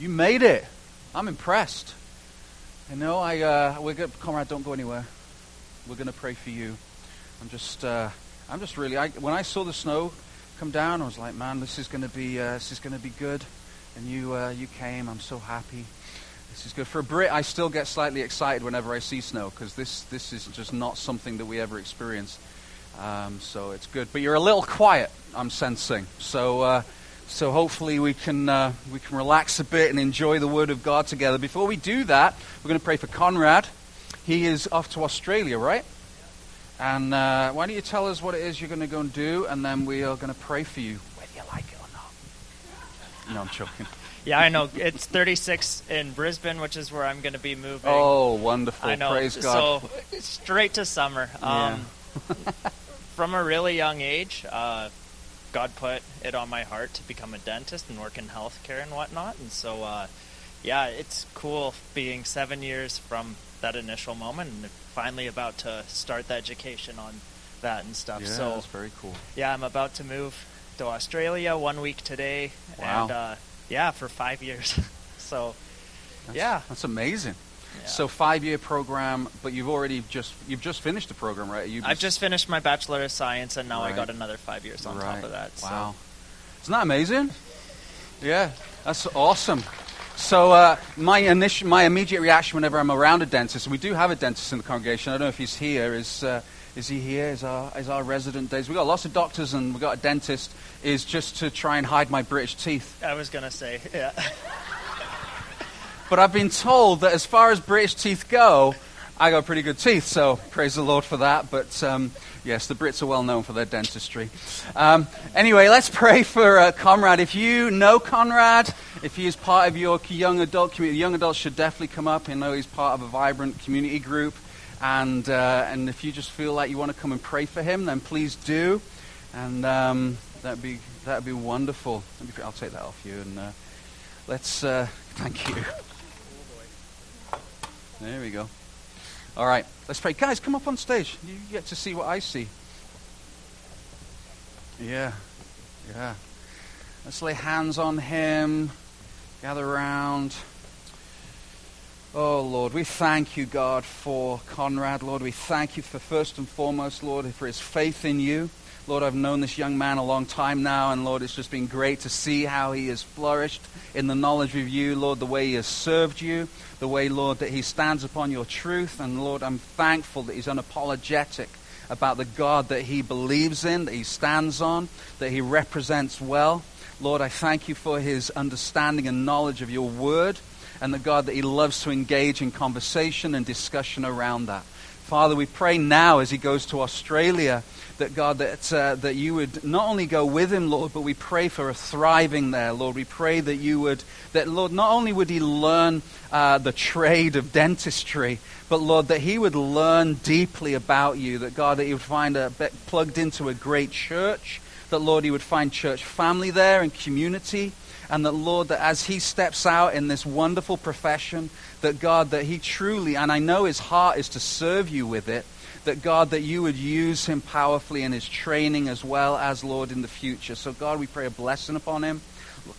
You made it. I'm impressed. You know, I, uh, we're gonna, Conrad, don't go anywhere. We're going to pray for you. I'm just, uh, I'm just really, I, when I saw the snow come down, I was like, man, this is going to be, uh, this is going to be good. And you, uh, you came. I'm so happy. This is good. For a Brit, I still get slightly excited whenever I see snow because this, this is just not something that we ever experience. Um, so it's good. But you're a little quiet, I'm sensing. So, uh, so hopefully we can, uh, we can relax a bit and enjoy the Word of God together. Before we do that, we're going to pray for Conrad. He is off to Australia, right? And uh, why don't you tell us what it is you're going to go and do, and then we are going to pray for you, whether you like it or not. No, I'm joking. Yeah, I know. It's 36 in Brisbane, which is where I'm going to be moving. Oh, wonderful. I know. Praise God. So straight to summer. Um, from a really young age, uh, God put it on my heart to become a dentist and work in healthcare and whatnot. And so, uh, yeah, it's cool being seven years from that initial moment and finally about to start the education on that and stuff. yeah, so, that's very cool. yeah, I'm about to move to Australia one week today. Wow. And, uh, yeah, for five years. so, That's, yeah. that's amazing. Yeah. So five-year program, but you've already just you've just finished the program, right? You've I've just finished my Bachelor of Science, and now Right. I got another five years on right. top of that. So. Wow, isn't that amazing? Yeah, that's awesome. So uh, my initial, my immediate reaction whenever I'm around a dentist, and we do have a dentist in the congregation. I don't know if he's here. Is uh, is he here? Is our is our resident days? We got lots of doctors and we got a dentist. Is just to try and hide my British teeth. I was gonna say, yeah. But I've been told that as far as British teeth go, I got pretty good teeth, so praise the Lord for that. But um, yes, the Brits are well known for their dentistry. Um, anyway, let's pray for uh, Conrad. If you know Conrad, if he is part of your young adult community, young adults should definitely come up. I know he's part of a vibrant community group. And, uh, and if you just feel like you want to come and pray for him, then please do. And um, that'd, be, that'd be wonderful. I'll take that off you. And uh, let's, uh, thank you. There we go. All right, let's pray. Guys, come up on stage. You get to see what I see. Yeah, yeah. Let's lay hands on him. Gather around. Oh, Lord, we thank you, God, for Conrad. Lord, we thank you for first and foremost, Lord, for his faith in you. Lord, I've known this young man a long time now, and Lord, it's just been great to see how he has flourished in the knowledge of you, Lord, the way he has served you, the way, Lord, that he stands upon your truth. And Lord, I'm thankful that he's unapologetic about the God that he believes in, that he stands on, that he represents well. Lord, I thank you for his understanding and knowledge of your word, and the God that he loves to engage in conversation and discussion around that. Father, we pray now as he goes to Australia that God, that, uh, that you would not only go with him, Lord, but we pray for a thriving there, Lord. We pray that you would, that, Lord, not only would he learn uh, the trade of dentistry, but, Lord, that he would learn deeply about you, that, God, that he would find a, plugged into a great church, that, Lord, he would find church family there and community, and that, Lord, that as he steps out in this wonderful profession, that, God, that he truly, and I know his heart is to serve you with it, that God, that you would use him powerfully in his training as well as, Lord, in the future. So, God, we pray a blessing upon him.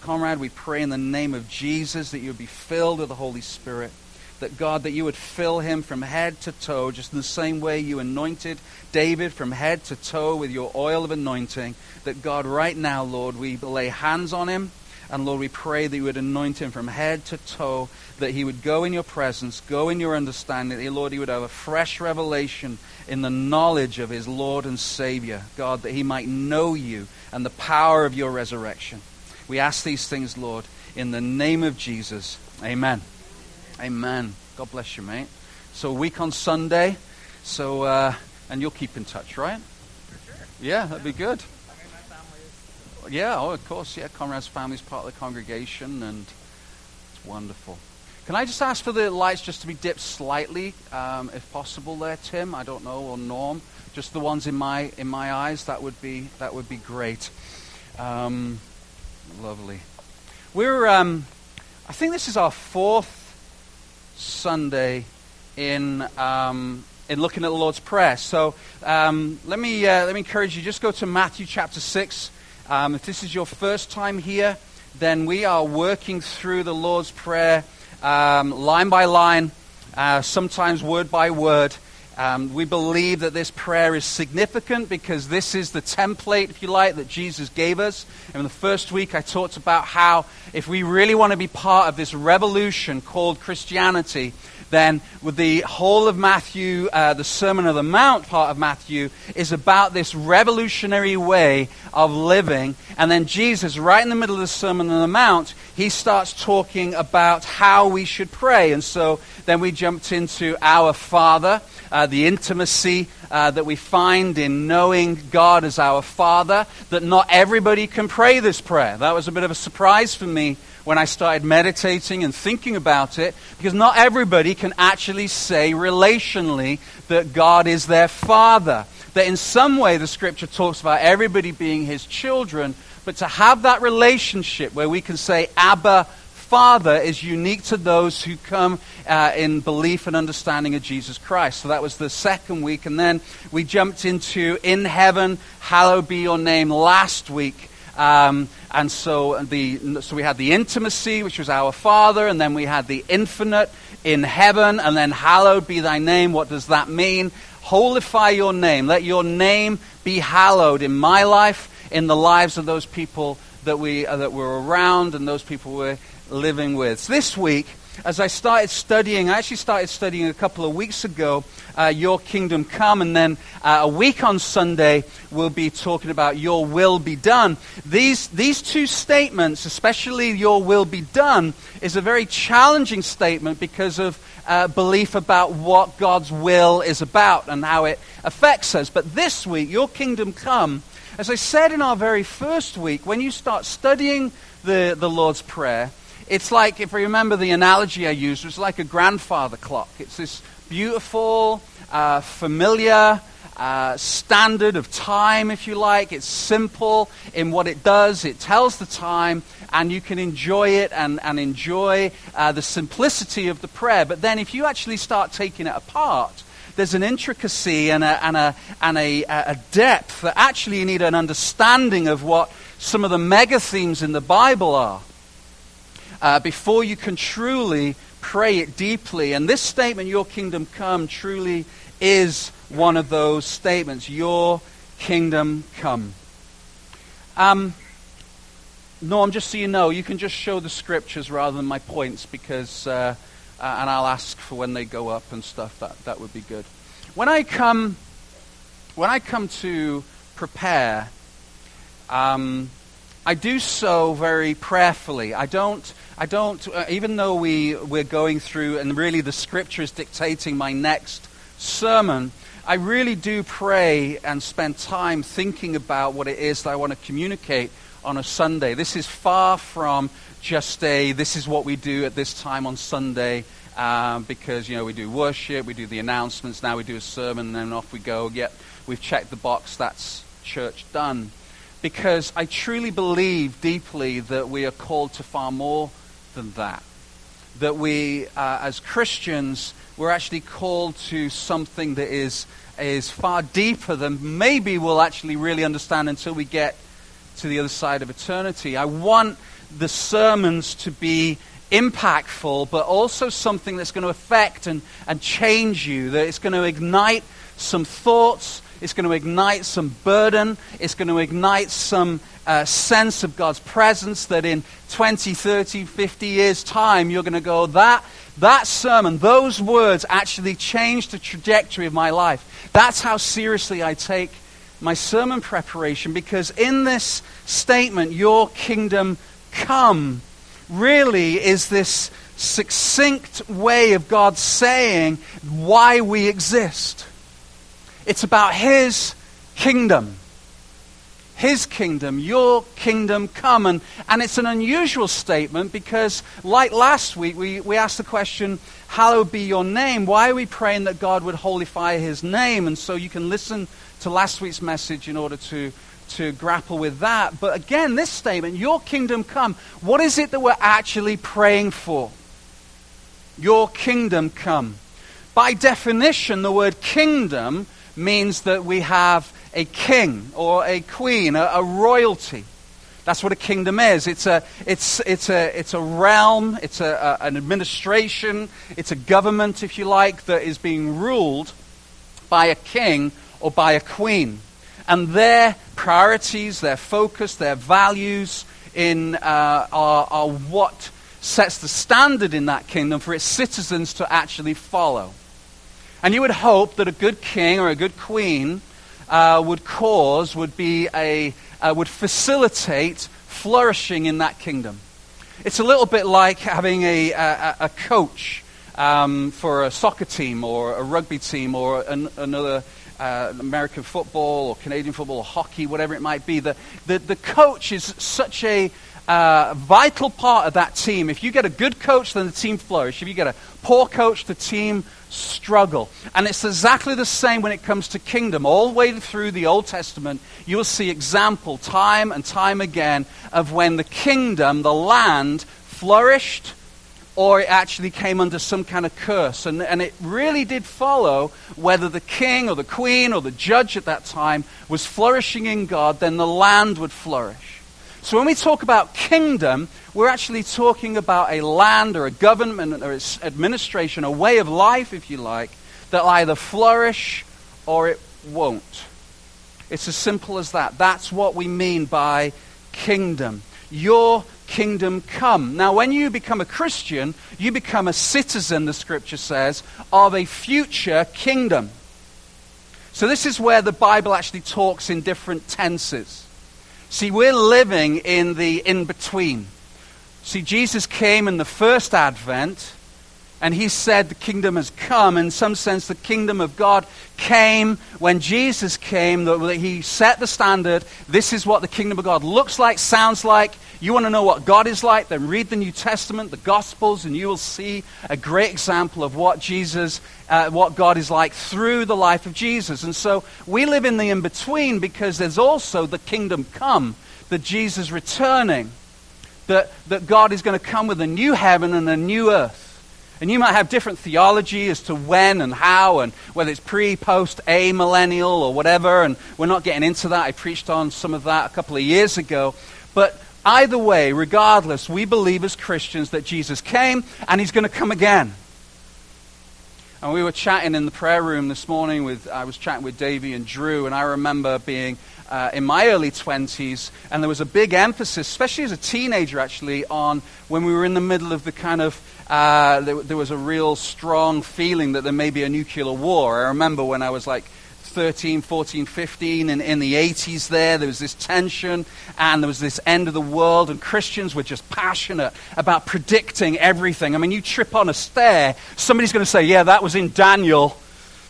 Conrad, we pray in the name of Jesus that you would be filled with the Holy Spirit. That, God, that you would fill him from head to toe, just in the same way you anointed David from head to toe with your oil of anointing. That, God, right now, Lord, we lay hands on him. And Lord, we pray that you would anoint him from head to toe, that he would go in your presence, go in your understanding, that, Lord, he would have a fresh revelation in the knowledge of his Lord and Savior, God, that he might know you and the power of your resurrection. We ask these things, Lord, in the name of Jesus. Amen. Amen. God bless you, mate. So, a week on Sunday. So, uh, and you'll keep in touch, right? For sure. Yeah, that'd be good. I mean, my family is. Yeah, oh, of course. Yeah, Conrad's family is part of the congregation, and it's wonderful. Can I just ask for the lights just to be dipped slightly, um, if possible, there, Tim? I don't know, or Norm. Just the ones in my in my eyes. That would be that would be great. Um, lovely. We're. Um, I think this is our fourth Sunday in um, in looking at the Lord's Prayer. So um, let me uh, let me encourage you. Just go to Matthew chapter six. Um, if this is your first time here, then we are working through the Lord's Prayer um, line by line, uh, sometimes word by word. Um, we believe that this prayer is significant because this is the template, if you like, that Jesus gave us. And in the first week, I talked about how if we really want to be part of this revolution called Christianity, then with the whole of Matthew, uh, the Sermon of the Mount part of Matthew, is about this revolutionary way of living. And then Jesus, right in the middle of the Sermon on the Mount, he starts talking about how we should pray. And so then we jumped into Our Father, uh, the intimacy uh, that we find in knowing God as our Father, that not everybody can pray this prayer. That was a bit of a surprise for me when I started meditating and thinking about it, because not everybody can actually say relationally that God is their Father. That in some way the Scripture talks about everybody being His children, but to have that relationship where we can say, Abba, Father is unique to those who come uh, in belief and understanding of Jesus Christ. So that was the second week. And then we jumped into In Heaven, Hallowed Be Your Name last week. Um, and so, the, so we had the intimacy, which was our Father, and then we had the infinite in heaven, and then hallowed be thy name. What does that mean? Holify your name. Let your name be hallowed in my life, in the lives of those people that, we, uh, that were around and those people we're living with. So this week, as I started studying, I actually started studying a couple of weeks ago, uh, Your Kingdom Come, and then uh, a week on Sunday, we'll be talking about Your Will Be Done. These, these two statements, especially Your Will Be Done, is a very challenging statement because of uh, belief about what God's will is about and how it affects us. But this week, Your Kingdom Come, as I said in our very first week, when you start studying the, the Lord's Prayer, it's like, if I remember the analogy I used, it's like a grandfather clock. It's this beautiful, uh, familiar uh, standard of time, if you like. It's simple in what it does, it tells the time, and you can enjoy it and, and enjoy uh, the simplicity of the prayer. But then, if you actually start taking it apart, there's an intricacy and a, and, a, and a, a depth that actually you need an understanding of what some of the mega themes in the Bible are uh, before you can truly pray it deeply. And this statement, Your kingdom come, truly is one of those statements. Your kingdom come. Um, Norm, just so you know, you can just show the scriptures rather than my points because, uh, uh, and I'll ask for when they go up and stuff. That that would be good. When I come, when I come to prepare, um, I do so very prayerfully. I don't, I don't uh, even though we, we're going through and really the scripture is dictating my next sermon, I really do pray and spend time thinking about what it is that I want to communicate on a Sunday. This is far from just a, this is what we do at this time on Sunday. Um, because you know we do worship, we do the announcements, now we do a sermon, and then off we go. Yet we've checked the box. That's church done because I truly believe deeply that we are called to far more than that. That we, uh, as Christians, we're actually called to something that is, is far deeper than maybe we'll actually really understand until we get to the other side of eternity. I want the sermons to be impactful, but also something that's going to affect and, and change you, that it's going to ignite some thoughts it's going to ignite some burden. It's going to ignite some uh, sense of God's presence that in 20, 30, 50 years' time, you're going to go, that, that sermon, those words actually changed the trajectory of my life. That's how seriously I take my sermon preparation because in this statement, Your kingdom come, really is this succinct way of God saying why we exist. It's about His kingdom. His kingdom, your kingdom come. And, and it's an unusual statement because, like last week, we, we asked the question, Hallowed be your name. Why are we praying that God would holify his name? And so you can listen to last week's message in order to, to grapple with that. But again, this statement, Your kingdom come, what is it that we're actually praying for? Your kingdom come. By definition, the word kingdom means that we have a king or a queen, a, a royalty. That's what a kingdom is. It's a, it's, it's a, it's a realm, it's a, a, an administration, it's a government, if you like, that is being ruled by a king or by a queen. And their priorities, their focus, their values in, uh, are, are what sets the standard in that kingdom for its citizens to actually follow. And you would hope that a good king or a good queen uh, would cause, would be a, uh, would facilitate flourishing in that kingdom. It's a little bit like having a, a, a coach um, for a soccer team or a rugby team or an, another uh, American football or Canadian football or hockey, whatever it might be. The, the, the coach is such a uh, vital part of that team. If you get a good coach, then the team flourish. If you get a poor coach, the team struggle. And it's exactly the same when it comes to kingdom. All the way through the Old Testament, you will see example time and time again of when the kingdom, the land, flourished or it actually came under some kind of curse. And, and it really did follow whether the king or the queen or the judge at that time was flourishing in God, then the land would flourish. So when we talk about kingdom, we're actually talking about a land or a government or its administration, a way of life, if you like, that either flourish or it won't. It's as simple as that. That's what we mean by kingdom. Your kingdom come. Now, when you become a Christian, you become a citizen, the scripture says, of a future kingdom. So, this is where the Bible actually talks in different tenses. See, we're living in the in between. See, Jesus came in the first advent, and he said the kingdom has come. In some sense, the kingdom of God came when Jesus came. He set the standard. This is what the kingdom of God looks like, sounds like. You want to know what God is like? Then read the New Testament, the Gospels, and you will see a great example of what Jesus, uh, what God is like through the life of Jesus. And so we live in the in between because there's also the kingdom come, that Jesus returning, that, that God is going to come with a new heaven and a new earth. And you might have different theology as to when and how, and whether it's pre, post, a millennial, or whatever. And we're not getting into that. I preached on some of that a couple of years ago. But Either way, regardless, we believe as Christians that Jesus came and he's going to come again. And we were chatting in the prayer room this morning with, I was chatting with Davey and Drew, and I remember being uh, in my early 20s, and there was a big emphasis, especially as a teenager actually, on when we were in the middle of the kind of, uh, there, there was a real strong feeling that there may be a nuclear war. I remember when I was like 13, 14, 15, and in the 80s there, there was this tension, and there was this end of the world, and Christians were just passionate about predicting everything. I mean, you trip on a stair, somebody's going to say, yeah, that was in Daniel.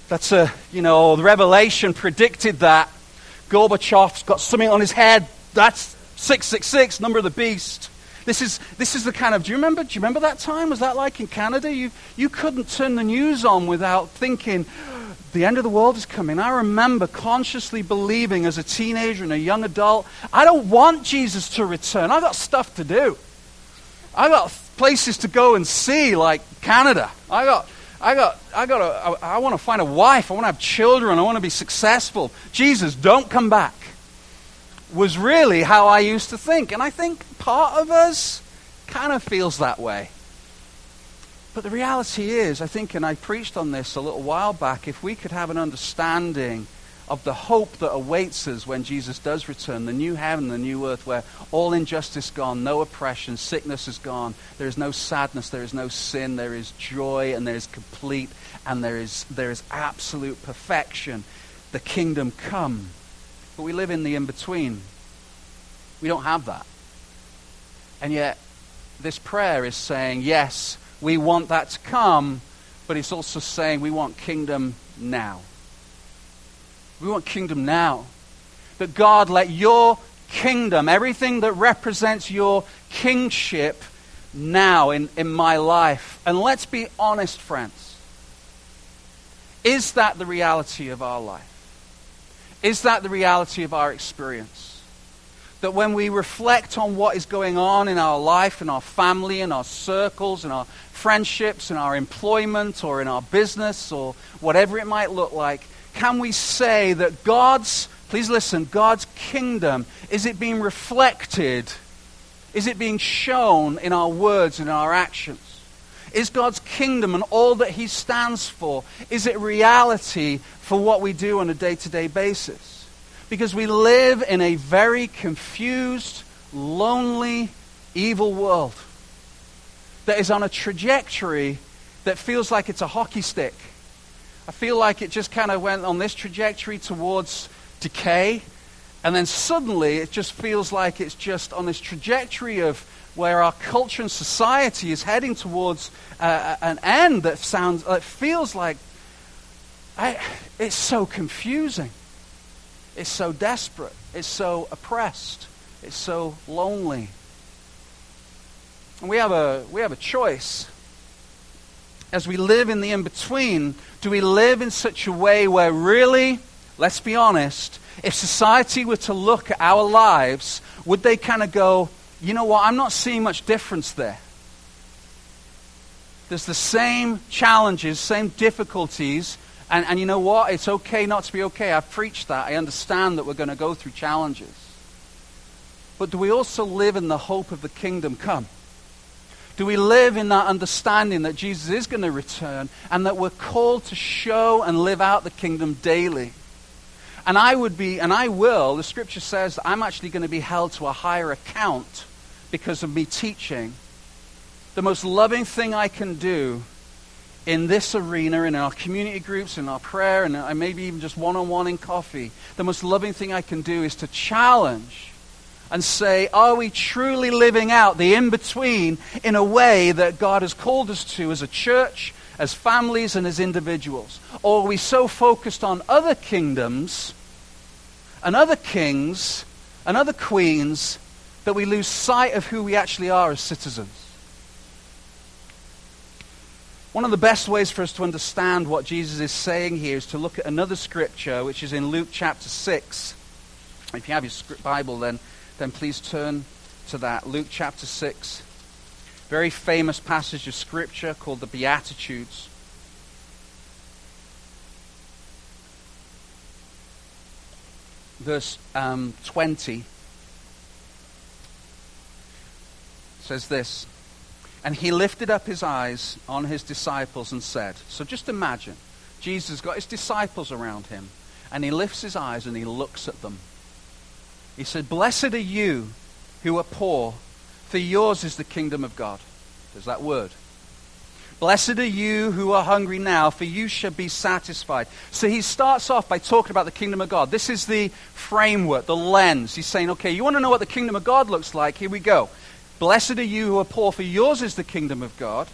That's a, you know, the Revelation predicted that. Gorbachev's got something on his head. That's 666, number of the beast. This is, this is the kind of, do you remember, do you remember that time? Was that like in Canada? You, you couldn't turn the news on without thinking, the end of the world is coming. I remember consciously believing as a teenager and a young adult, I don't want Jesus to return. I've got stuff to do. I've got places to go and see, like Canada. I got, I got, I got. A, I, I want to find a wife. I want to have children. I want to be successful. Jesus, don't come back. Was really how I used to think, and I think part of us kind of feels that way. But the reality is, I think, and I preached on this a little while back, if we could have an understanding of the hope that awaits us when Jesus does return, the new heaven, the new earth, where all injustice gone, no oppression, sickness is gone, there is no sadness, there is no sin, there is joy, and there is complete, and there is, there is absolute perfection. The kingdom come. But we live in the in between. We don't have that. And yet, this prayer is saying, yes, we want that to come, but it's also saying we want kingdom now. We want kingdom now. That God, let your kingdom, everything that represents your kingship, now in, in my life. And let's be honest, friends. Is that the reality of our life? Is that the reality of our experience? That when we reflect on what is going on in our life, in our family, in our circles, in our friendships, in our employment, or in our business, or whatever it might look like, can we say that God's Please listen. God's kingdom, is it being reflected? Is it being shown in our words and in our actions? Is God's kingdom and all that He stands for, is it reality for what we do on a day to day basis? Because we live in a very confused, lonely, evil world that is on a trajectory that feels like it's a hockey stick. I feel like it just kind of went on this trajectory towards decay, and then suddenly it just feels like it's just on this trajectory of where our culture and society is heading towards uh, an end that sounds, that feels like I, it's so confusing. It's so desperate. It's so oppressed. It's so lonely. And we have a, we have a choice. As we live in the in between, do we live in such a way where really, let's be honest, if society were to look at our lives, would they kind of go, you know what, I'm not seeing much difference there? There's the same challenges, same difficulties, and, and you know what? It's okay not to be okay. I've preached that. I understand that we're going to go through challenges. But do we also live in the hope of the kingdom come? Do we live in that understanding that Jesus is going to return and that we're called to show and live out the kingdom daily? And I would be, and I will, the scripture says I'm actually going to be held to a higher account because of me teaching. The most loving thing I can do in this arena, in our community groups, in our prayer, and uh, maybe even just one on one in coffee, the most loving thing I can do is to challenge and say, are we truly living out the in between in a way that God has called us to as a church, as families, and as individuals? Or are we so focused on other kingdoms and other kings and other queens that we lose sight of who we actually are as citizens? One of the best ways for us to understand what Jesus is saying here is to look at another scripture, which is in Luke chapter 6. If you have your Bible, then then please turn to that. Luke chapter 6. Very famous passage of Scripture called the Beatitudes. Verse um, 20 says this And he lifted up his eyes on his disciples and said, So just imagine, Jesus got his disciples around him, and he lifts his eyes and he looks at them. He said, Blessed are you who are poor, for yours is the kingdom of God. There's that word. Blessed are you who are hungry now, for you shall be satisfied. So he starts off by talking about the kingdom of God. This is the framework, the lens. He's saying, okay, you want to know what the kingdom of God looks like? Here we go. Blessed are you who are poor, for yours is the kingdom of God.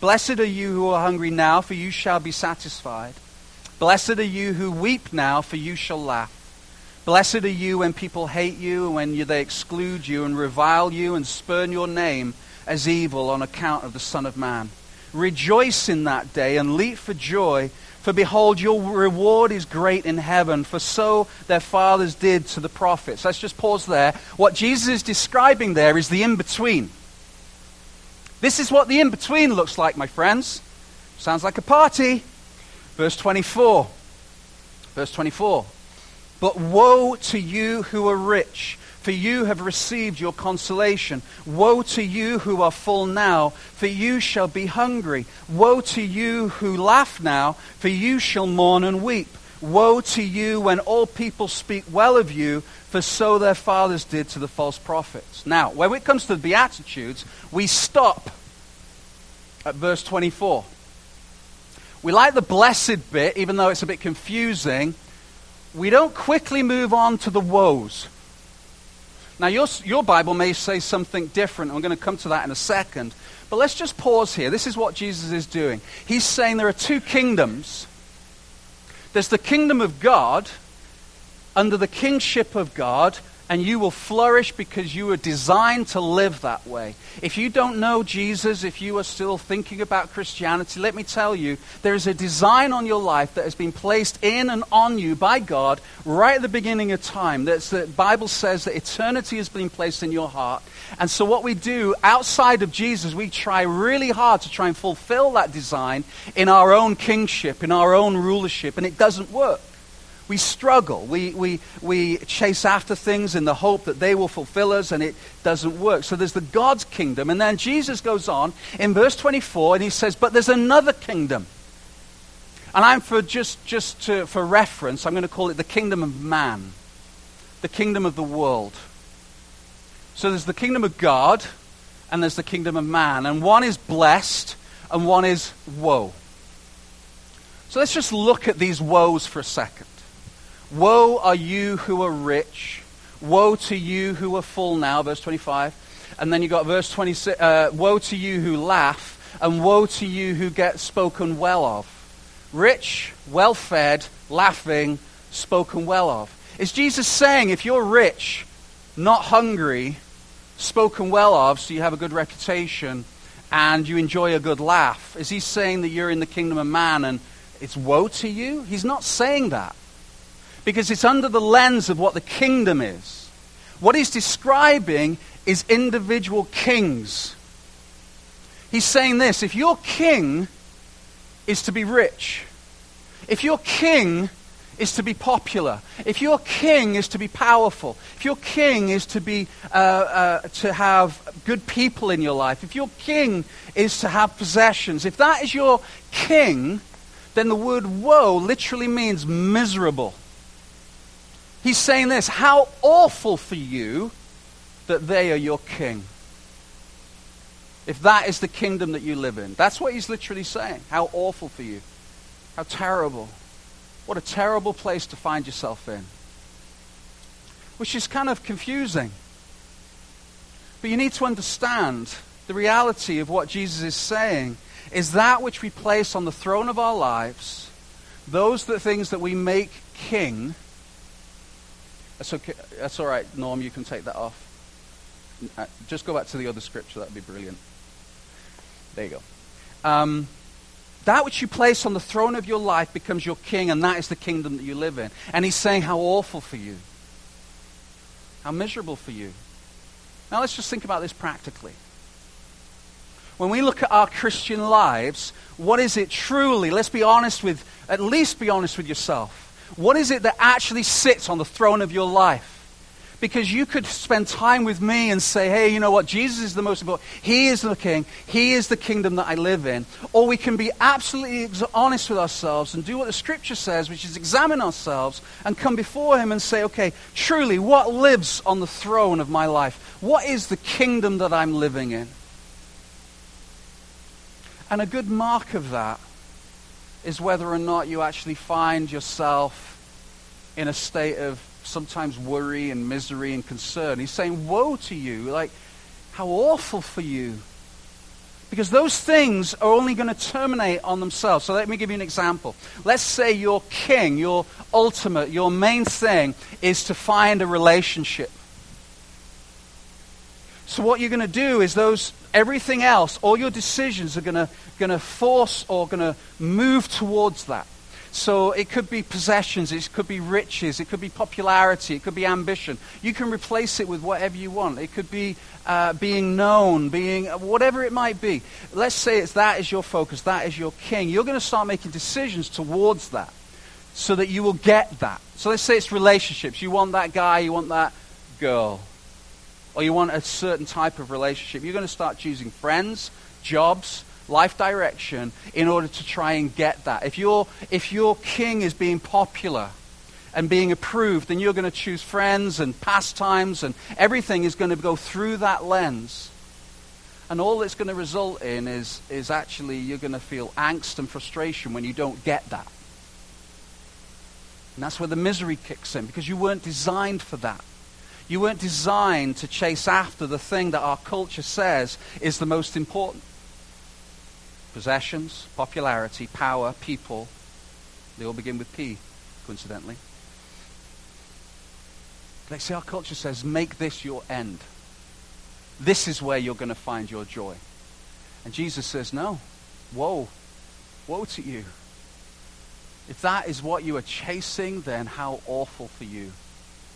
Blessed are you who are hungry now, for you shall be satisfied. Blessed are you who weep now, for you shall laugh. Blessed are you when people hate you, when you, they exclude you and revile you and spurn your name as evil on account of the Son of Man. Rejoice in that day and leap for joy, for behold, your reward is great in heaven, for so their fathers did to the prophets. Let's just pause there. What Jesus is describing there is the in between. This is what the in between looks like, my friends. Sounds like a party. Verse 24. Verse 24. But woe to you who are rich, for you have received your consolation. Woe to you who are full now, for you shall be hungry. Woe to you who laugh now, for you shall mourn and weep. Woe to you when all people speak well of you, for so their fathers did to the false prophets. Now, when it comes to the Beatitudes, we stop at verse 24. We like the blessed bit, even though it's a bit confusing we don't quickly move on to the woes. Now, your, your Bible may say something different. I'm going to come to that in a second. But let's just pause here. This is what Jesus is doing. He's saying there are two kingdoms there's the kingdom of God, under the kingship of God, and you will flourish because you are designed to live that way. If you don't know Jesus, if you are still thinking about Christianity, let me tell you, there is a design on your life that has been placed in and on you by God right at the beginning of time. That's the Bible says that eternity has been placed in your heart. And so what we do outside of Jesus, we try really hard to try and fulfill that design in our own kingship, in our own rulership, and it doesn't work. We struggle. We, we, we chase after things in the hope that they will fulfill us, and it doesn't work. So there's the God's kingdom. And then Jesus goes on in verse 24, and he says, But there's another kingdom. And I'm for just, just to, for reference, I'm going to call it the kingdom of man, the kingdom of the world. So there's the kingdom of God, and there's the kingdom of man. And one is blessed, and one is woe. So let's just look at these woes for a second. Woe are you who are rich. Woe to you who are full now, verse 25. And then you got verse 26. Uh, woe to you who laugh, and woe to you who get spoken well of. Rich, well fed, laughing, spoken well of. Is Jesus saying if you're rich, not hungry, spoken well of, so you have a good reputation, and you enjoy a good laugh, is he saying that you're in the kingdom of man and it's woe to you? He's not saying that because it's under the lens of what the kingdom is. What he's describing is individual kings. He's saying this if your king is to be rich, if your king is to be popular, if your king is to be powerful, if your king is to be uh, uh, to have good people in your life, if your king is to have possessions, if that is your king, then the word woe literally means miserable. He's saying this How awful for you that they are your king. If that is the kingdom that you live in. That's what he's literally saying. How awful for you. How terrible. What a terrible place to find yourself in. Which is kind of confusing. But you need to understand the reality of what Jesus is saying is that which we place on the throne of our lives, those that things that we make king, that's, okay. That's all right, Norm. You can take that off. Uh, just go back to the other scripture. That would be brilliant. There you go. Um, that which you place on the throne of your life becomes your king, and that is the kingdom that you live in. And he's saying, How awful for you. How miserable for you. Now let's just think about this practically. When we look at our Christian lives, what is it truly? Let's be honest with, at least be honest with yourself. What is it that actually sits on the throne of your life? Because you could spend time with me and say, hey, you know what? Jesus is the most important. He is the king. He is the kingdom that I live in. Or we can be absolutely honest with ourselves and do what the scripture says, which is examine ourselves and come before him and say, okay, truly, what lives on the throne of my life? What is the kingdom that I'm living in? And a good mark of that is whether or not you actually find yourself in a state of sometimes worry and misery and concern. He's saying, Woe to you! Like, how awful for you. Because those things are only going to terminate on themselves. So let me give you an example. Let's say your king, your ultimate, your main thing is to find a relationship. So what you're going to do is those everything else, all your decisions are going to force or going to move towards that. So it could be possessions, it could be riches, it could be popularity, it could be ambition. You can replace it with whatever you want. It could be uh, being known, being whatever it might be. Let's say it's that is your focus, that is your king. You're going to start making decisions towards that so that you will get that. So let's say it's relationships. You want that guy, you want that girl, or you want a certain type of relationship. You're going to start choosing friends, jobs, life direction in order to try and get that. If, your if your king is being popular and being approved, then you're going to choose friends and pastimes, and everything is going to go through that lens. And all it's going to result in is, is actually you're going to feel angst and frustration when you don't get that. And that's where the misery kicks in because you weren't designed for that. You weren't designed to chase after the thing that our culture says is the most important possessions, popularity, power, people. They all begin with P, coincidentally. Let's say our culture says, make this your end. This is where you're going to find your joy. And Jesus says, no. Woe. Woe to you. If that is what you are chasing, then how awful for you.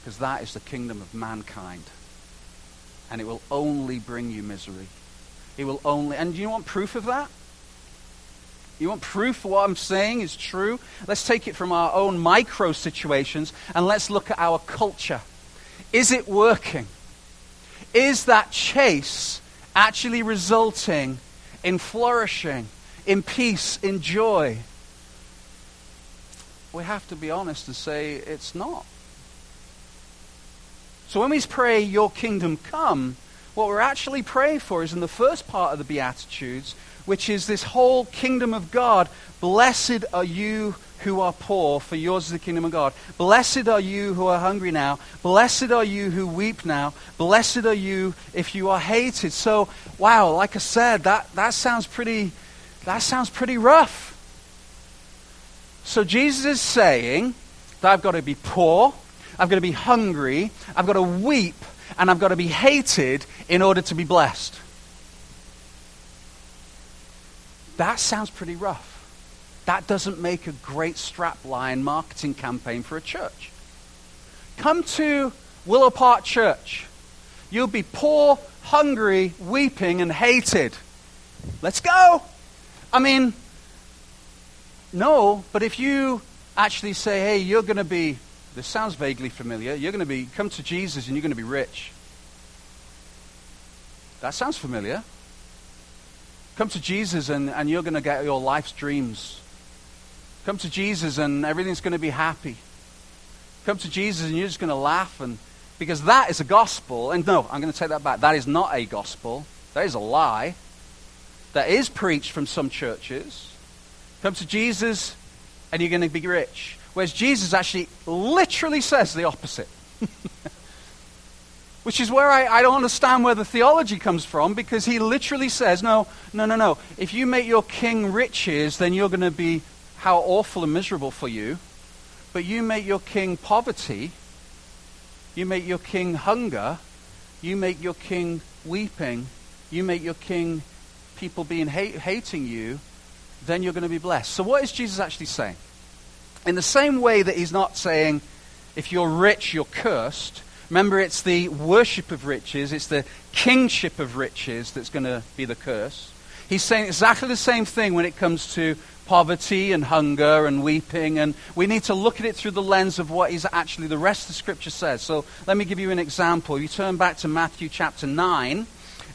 Because that is the kingdom of mankind. And it will only bring you misery. It will only, and do you want proof of that? You want proof for what I'm saying is true? Let's take it from our own micro situations and let's look at our culture. Is it working? Is that chase actually resulting in flourishing, in peace, in joy? We have to be honest and say it's not. So when we pray, Your kingdom come, what we're actually praying for is in the first part of the Beatitudes, which is this whole kingdom of God. Blessed are you who are poor, for yours is the kingdom of God. Blessed are you who are hungry now. Blessed are you who weep now. Blessed are you if you are hated. So, wow, like I said, that, that sounds pretty that sounds pretty rough. So Jesus is saying that I've got to be poor, I've got to be hungry, I've got to weep, and I've got to be hated in order to be blessed. That sounds pretty rough. That doesn't make a great strapline marketing campaign for a church. Come to Willow Park Church. You'll be poor, hungry, weeping, and hated. Let's go. I mean, no, but if you actually say, hey, you're going to be this sounds vaguely familiar. You're going to be, come to Jesus and you're going to be rich. That sounds familiar. Come to Jesus and, and you're going to get your life's dreams. Come to Jesus and everything's going to be happy. Come to Jesus and you're just going to laugh and because that is a gospel. And no, I'm going to take that back. That is not a gospel. That is a lie. That is preached from some churches. Come to Jesus and you're going to be rich. Whereas Jesus actually literally says the opposite. Which is where I, I, don't understand where the theology comes from because he literally says, no, no, no, no. If you make your king riches, then you're going to be how awful and miserable for you. But you make your king poverty, you make your king hunger, you make your king weeping, you make your king people being hate, hating you, then you're going to be blessed. So, what is Jesus actually saying? In the same way that he's not saying, if you're rich, you're cursed. Remember, it's the worship of riches, it's the kingship of riches that's going to be the curse. He's saying exactly the same thing when it comes to poverty and hunger and weeping, and we need to look at it through the lens of what is actually the rest of the scripture says. So let me give you an example. You turn back to Matthew chapter 9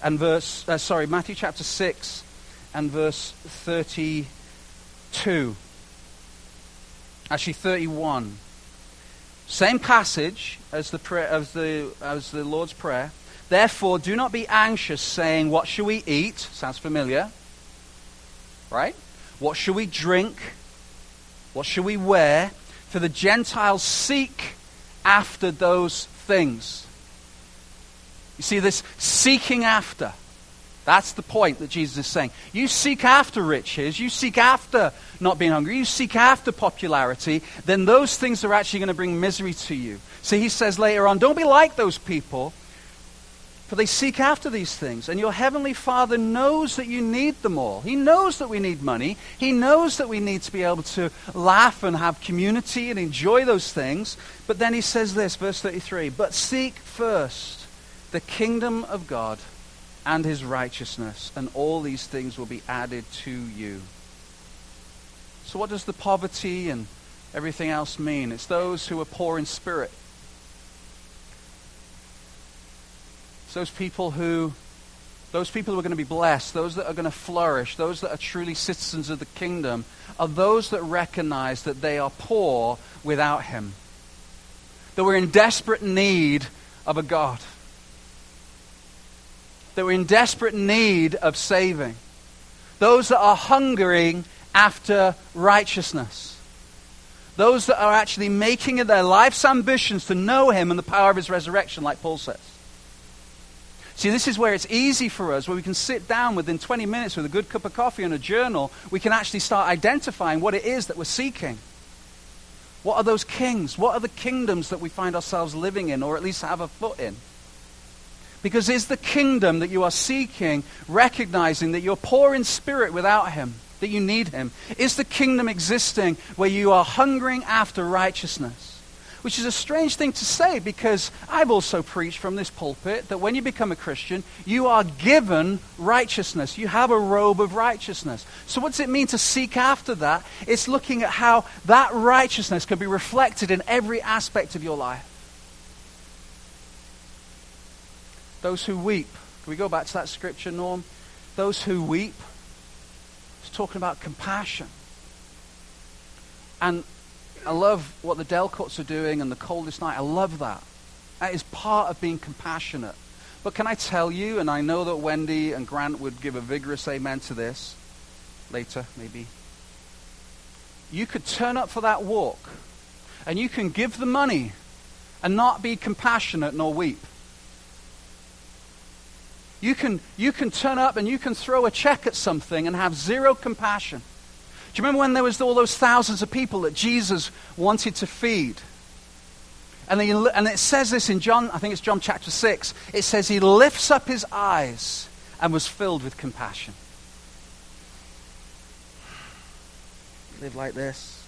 and verse, uh, sorry, Matthew chapter 6 and verse 32 actually 31. Same passage as the, prayer, as, the, as the Lord's Prayer. Therefore, do not be anxious, saying, What shall we eat? Sounds familiar. Right? What shall we drink? What shall we wear? For the Gentiles seek after those things. You see, this seeking after. That's the point that Jesus is saying. You seek after riches, you seek after not being hungry, you seek after popularity, then those things are actually going to bring misery to you. See, he says later on, don't be like those people, for they seek after these things. And your heavenly Father knows that you need them all. He knows that we need money. He knows that we need to be able to laugh and have community and enjoy those things. But then he says this, verse 33 But seek first the kingdom of God and his righteousness, and all these things will be added to you. So, what does the poverty and everything else mean? It's those who are poor in spirit. It's those people who those people who are going to be blessed, those that are going to flourish, those that are truly citizens of the kingdom, are those that recognize that they are poor without Him. That we're in desperate need of a God that were in desperate need of saving, those that are hungering after righteousness, those that are actually making it their life's ambitions to know Him and the power of His resurrection, like Paul says. See, this is where it's easy for us, where we can sit down within 20 minutes with a good cup of coffee and a journal. We can actually start identifying what it is that we're seeking. What are those kings? What are the kingdoms that we find ourselves living in, or at least have a foot in? Because is the kingdom that you are seeking recognizing that you're poor in spirit without Him, that you need Him? Is the kingdom existing where you are hungering after righteousness? which is a strange thing to say because I've also preached from this pulpit that when you become a Christian, you are given righteousness. You have a robe of righteousness. So, what does it mean to seek after that? It's looking at how that righteousness can be reflected in every aspect of your life. Those who weep. Can we go back to that scripture, Norm? Those who weep. It's talking about compassion. And I love what the Delcourts are doing and the coldest night. I love that. That is part of being compassionate. But can I tell you, and I know that Wendy and Grant would give a vigorous amen to this later, maybe. You could turn up for that walk and you can give the money and not be compassionate nor weep. You can, you can turn up and you can throw a check at something and have zero compassion. Do you remember when there was all those thousands of people that Jesus wanted to feed? And, he, and it says this in John, I think it's John chapter 6. It says he lifts up his eyes and was filled with compassion. Live like this.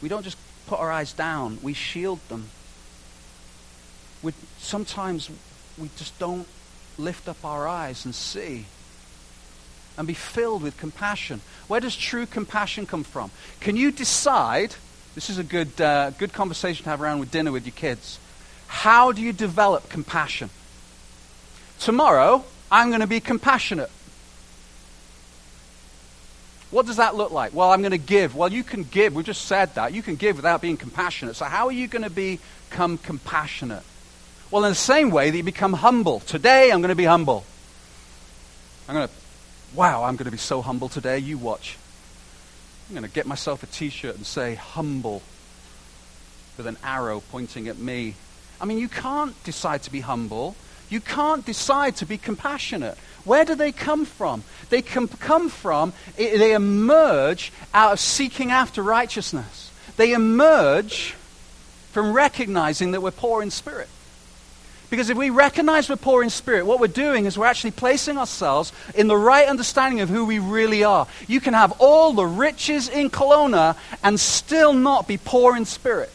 We don't just put our eyes down, we shield them. We're sometimes we just don't lift up our eyes and see and be filled with compassion. Where does true compassion come from? Can you decide? This is a good, uh, good conversation to have around with dinner with your kids. How do you develop compassion? Tomorrow, I'm going to be compassionate. What does that look like? Well, I'm going to give. Well, you can give. We've just said that. You can give without being compassionate. So, how are you going to become compassionate? Well, in the same way that you become humble. Today, I'm going to be humble. I'm going to Wow, I'm going to be so humble today. You watch. I'm going to get myself a t shirt and say, humble, with an arrow pointing at me. I mean, you can't decide to be humble. You can't decide to be compassionate. Where do they come from? They come, come from, they emerge out of seeking after righteousness. They emerge from recognizing that we're poor in spirit. Because if we recognize we're poor in spirit, what we're doing is we're actually placing ourselves in the right understanding of who we really are. You can have all the riches in Kelowna and still not be poor in spirit.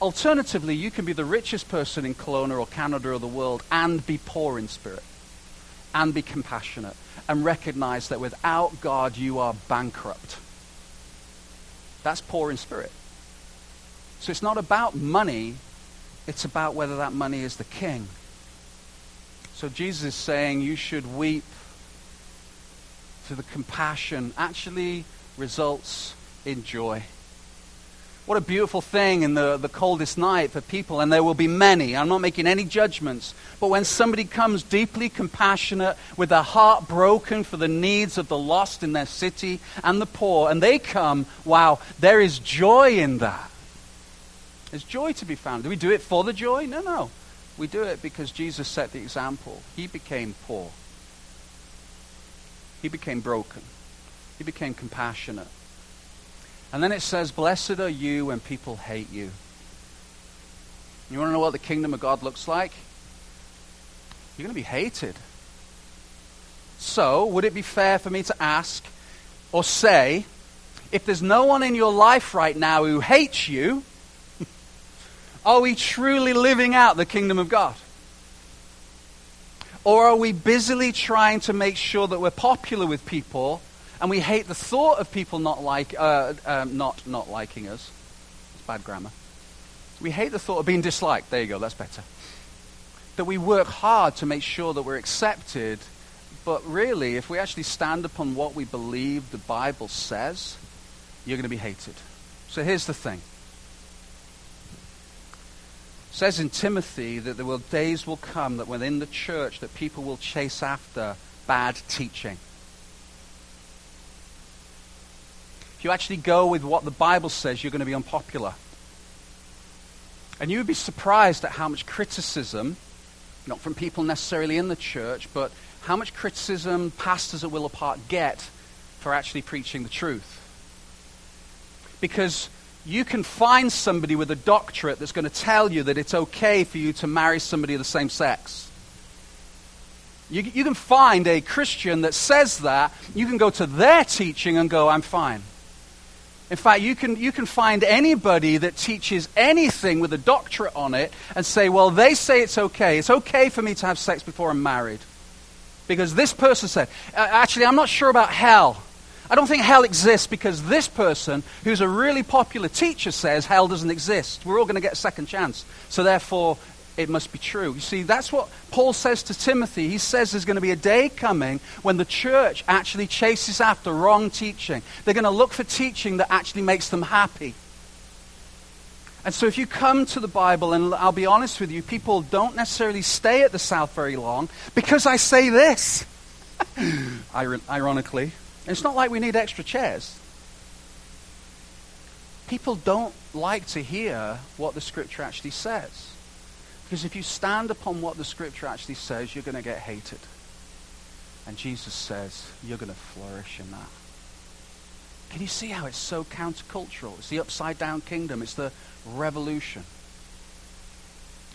Alternatively, you can be the richest person in Kelowna or Canada or the world and be poor in spirit and be compassionate and recognize that without God you are bankrupt. That's poor in spirit. So it's not about money, it's about whether that money is the king. So Jesus is saying you should weep for the compassion actually results in joy. What a beautiful thing in the, the coldest night for people, and there will be many. I'm not making any judgments. But when somebody comes deeply compassionate, with their heart broken for the needs of the lost in their city and the poor, and they come, wow, there is joy in that. There's joy to be found. Do we do it for the joy? No, no. We do it because Jesus set the example. He became poor. He became broken. He became compassionate. And then it says, Blessed are you when people hate you. You want to know what the kingdom of God looks like? You're going to be hated. So, would it be fair for me to ask or say, if there's no one in your life right now who hates you, are we truly living out the kingdom of God? Or are we busily trying to make sure that we're popular with people and we hate the thought of people not, like, uh, um, not, not liking us? It's bad grammar. We hate the thought of being disliked. There you go, that's better. That we work hard to make sure that we're accepted, but really, if we actually stand upon what we believe the Bible says, you're going to be hated. So here's the thing says in Timothy that there will days will come that within the church that people will chase after bad teaching. If you actually go with what the Bible says, you're going to be unpopular. And you would be surprised at how much criticism, not from people necessarily in the church, but how much criticism pastors at Willow Park get for actually preaching the truth. Because you can find somebody with a doctorate that's going to tell you that it's okay for you to marry somebody of the same sex. You, you can find a Christian that says that. You can go to their teaching and go, I'm fine. In fact, you can, you can find anybody that teaches anything with a doctorate on it and say, well, they say it's okay. It's okay for me to have sex before I'm married. Because this person said, actually, I'm not sure about hell. I don't think hell exists because this person, who's a really popular teacher, says hell doesn't exist. We're all going to get a second chance. So therefore, it must be true. You see, that's what Paul says to Timothy. He says there's going to be a day coming when the church actually chases after wrong teaching. They're going to look for teaching that actually makes them happy. And so if you come to the Bible, and I'll be honest with you, people don't necessarily stay at the South very long because I say this. Ironically. It's not like we need extra chairs. People don't like to hear what the Scripture actually says. Because if you stand upon what the scripture actually says, you're going to get hated. And Jesus says, you're going to flourish in that. Can you see how it's so countercultural? It's the upside down kingdom, it's the revolution.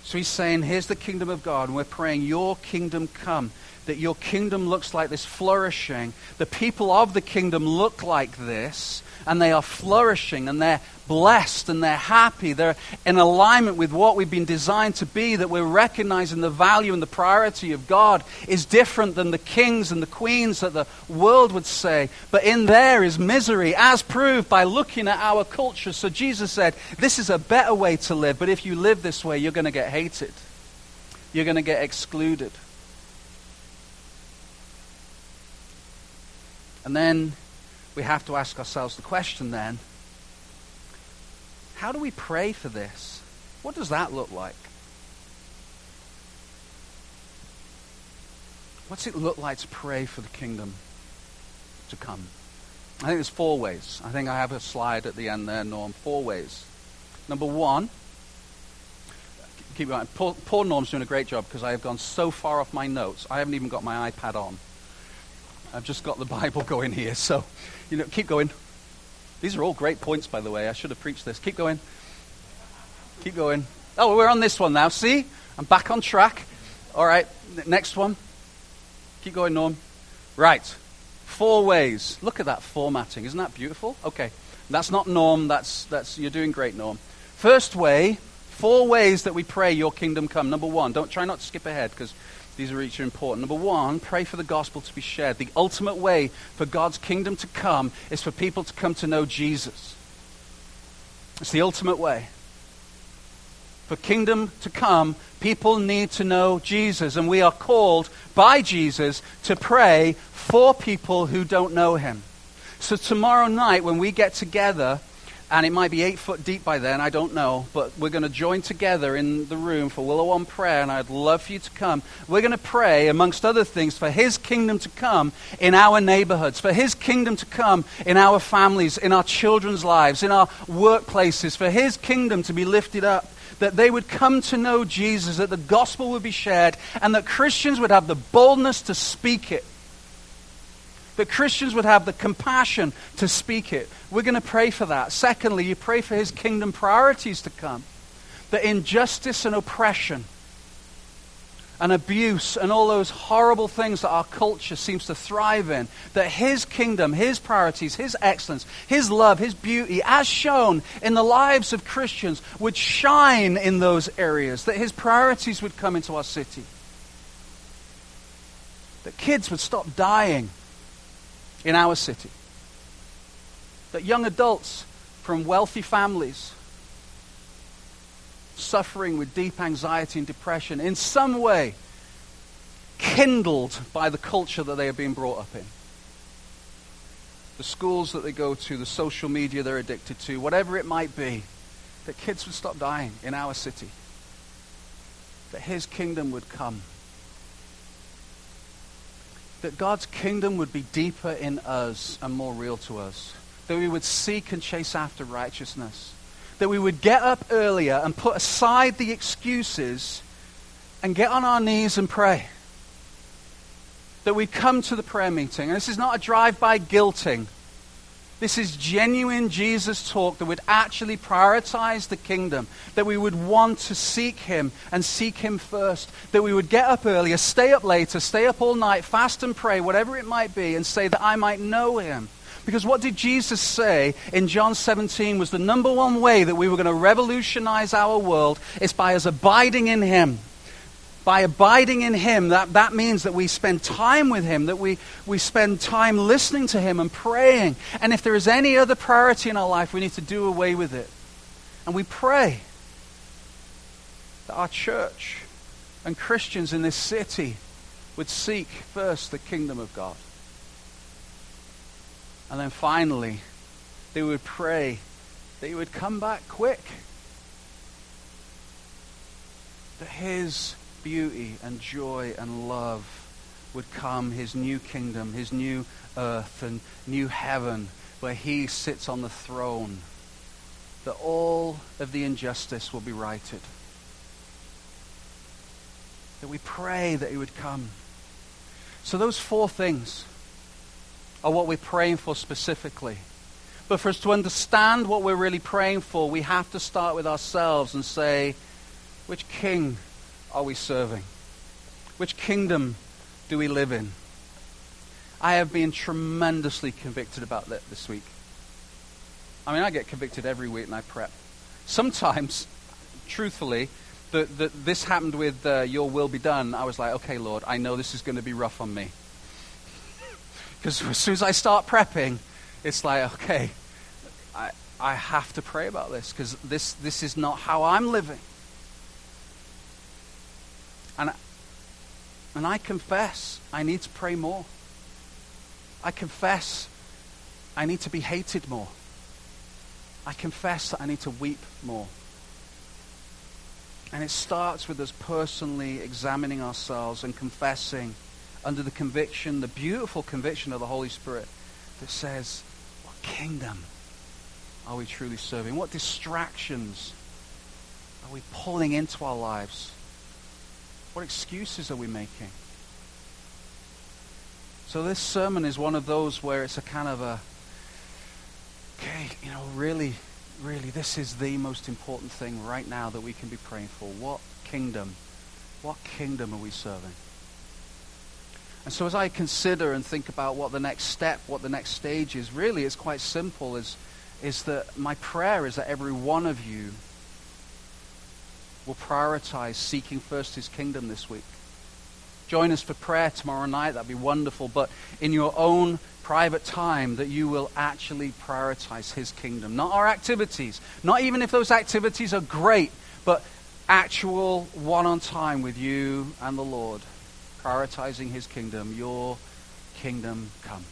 So he's saying, here's the kingdom of God, and we're praying, your kingdom come. That your kingdom looks like this flourishing. The people of the kingdom look like this and they are flourishing and they're blessed and they're happy. They're in alignment with what we've been designed to be, that we're recognizing the value and the priority of God is different than the kings and the queens that the world would say. But in there is misery, as proved by looking at our culture. So Jesus said, This is a better way to live, but if you live this way, you're going to get hated, you're going to get excluded. And then we have to ask ourselves the question then how do we pray for this? What does that look like? What's it look like to pray for the kingdom to come? I think there's four ways. I think I have a slide at the end there, Norm. Four ways. Number one, keep going. Poor, poor Norm's doing a great job because I have gone so far off my notes. I haven't even got my iPad on. I've just got the Bible going here. So, you know, keep going. These are all great points, by the way. I should have preached this. Keep going. Keep going. Oh, we're on this one now. See? I'm back on track. All right. Next one. Keep going, Norm. Right. Four ways. Look at that formatting. Isn't that beautiful? Okay. That's not Norm. That's, that's, you're doing great, Norm. First way, four ways that we pray your kingdom come. Number one, don't try not to skip ahead because these are each important. Number one, pray for the gospel to be shared. The ultimate way for God's kingdom to come is for people to come to know Jesus. It's the ultimate way. For kingdom to come, people need to know Jesus. And we are called by Jesus to pray for people who don't know him. So tomorrow night, when we get together, and it might be eight foot deep by then, I don't know. But we're going to join together in the room for Willow One prayer, and I'd love for you to come. We're going to pray, amongst other things, for His kingdom to come in our neighborhoods, for His kingdom to come in our families, in our children's lives, in our workplaces, for His kingdom to be lifted up. That they would come to know Jesus, that the gospel would be shared, and that Christians would have the boldness to speak it that Christians would have the compassion to speak it. We're going to pray for that. Secondly, you pray for his kingdom priorities to come. That injustice and oppression and abuse and all those horrible things that our culture seems to thrive in, that his kingdom, his priorities, his excellence, his love, his beauty, as shown in the lives of Christians, would shine in those areas, that his priorities would come into our city. That kids would stop dying in our city. That young adults from wealthy families suffering with deep anxiety and depression in some way kindled by the culture that they have been brought up in. The schools that they go to, the social media they're addicted to, whatever it might be, that kids would stop dying in our city. That his kingdom would come that God's kingdom would be deeper in us and more real to us. That we would seek and chase after righteousness. That we would get up earlier and put aside the excuses and get on our knees and pray. That we'd come to the prayer meeting. And this is not a drive by guilting. This is genuine Jesus talk that would actually prioritize the kingdom, that we would want to seek Him and seek Him first, that we would get up earlier, stay up later, stay up all night, fast and pray, whatever it might be, and say that I might know Him. Because what did Jesus say in John 17 was the number one way that we were going to revolutionize our world is by us abiding in Him. By abiding in Him, that, that means that we spend time with Him, that we, we spend time listening to Him and praying. And if there is any other priority in our life, we need to do away with it. And we pray that our church and Christians in this city would seek first the kingdom of God. And then finally, they would pray that he would come back quick. That his beauty and joy and love would come, his new kingdom, his new earth and new heaven, where he sits on the throne, that all of the injustice will be righted. That we pray that he would come. So, those four things are what we're praying for specifically. But for us to understand what we're really praying for, we have to start with ourselves and say, which king are we serving? Which kingdom do we live in? I have been tremendously convicted about that this week. I mean, I get convicted every week and I prep. Sometimes, truthfully, that this happened with uh, Your Will Be Done. I was like, okay, Lord, I know this is going to be rough on me. Because as soon as I start prepping, it's like, okay, I, I have to pray about this because this, this is not how I'm living. And, and I confess I need to pray more. I confess I need to be hated more. I confess that I need to weep more. And it starts with us personally examining ourselves and confessing under the conviction, the beautiful conviction of the Holy Spirit that says, What kingdom are we truly serving? What distractions are we pulling into our lives? What excuses are we making? So this sermon is one of those where it's a kind of a, okay, you know, really, really, this is the most important thing right now that we can be praying for. What kingdom, what kingdom are we serving? And so as I consider and think about what the next step, what the next stage is, really it's quite simple, is, is that my prayer is that every one of you will prioritize seeking first his kingdom this week. Join us for prayer tomorrow night. That'd be wonderful. But in your own private time, that you will actually prioritize his kingdom. Not our activities. Not even if those activities are great, but actual one on time with you and the Lord prioritizing his kingdom, your kingdom come.